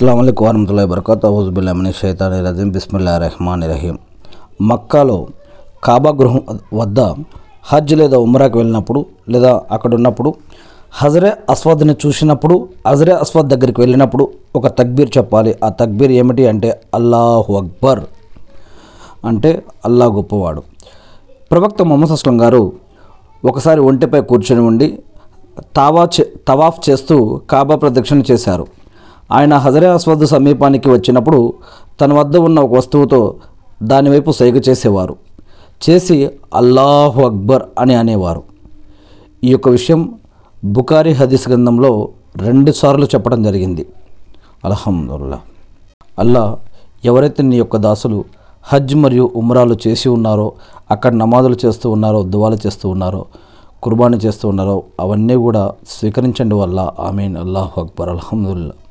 అస్సలం వరహతుల్లా వబర్కత్. అవుజుబుల్లామిని షైతాని రజీం. బిస్మిల్లా రెహమాన్ రహీం. మక్కాలో కాబా గృహం వద్ద హజ్ లేదా ఉమ్రాకి వెళ్ళినప్పుడు లేదా అక్కడ ఉన్నప్పుడు హజరే అస్వద్ని చూసినప్పుడు హజరే అస్వద్ దగ్గరికి వెళ్ళినప్పుడు ఒక తక్బీర్ చెప్పాలి. ఆ తక్బీర్ ఏమిటి అంటే అల్లాహు అక్బర్ అంటే అల్లా గొప్పవాడు. ప్రవక్త మొహమ్మద్ అస్లం గారు ఒకసారి ఒంటిపై కూర్చొని ఉండి తావా చే తవాఫ్ చేస్తూ కాబా ప్రదక్షిణ చేశారు. ఆయన హజరే అస్వద్ సమీపానికి వచ్చినప్పుడు తన వద్ద ఉన్న ఒక వస్తువుతో దానివైపు సైగ చేసేవారు. చేసి అల్లాహు అక్బర్ అని అనేవారు. ఈ యొక్క విషయం బుకారి హదీస్ గ్రంథంలో రెండుసార్లు చెప్పడం జరిగింది. అల్హమ్దుల్లా అల్లా ఎవరైతే నీ యొక్క దాసులు హజ్ మరియు ఉమ్రాలు చేసి ఉన్నారో అక్కడ నమాజులు చేస్తూ ఉన్నారో దువాలు చేస్తూ ఉన్నారో కుర్బానీ చేస్తూ ఉన్నారో అవన్నీ కూడా స్వీకరించండి వల్ల. ఆమీన్. అల్లాహు అక్బర్. అల్హమ్దుల్లా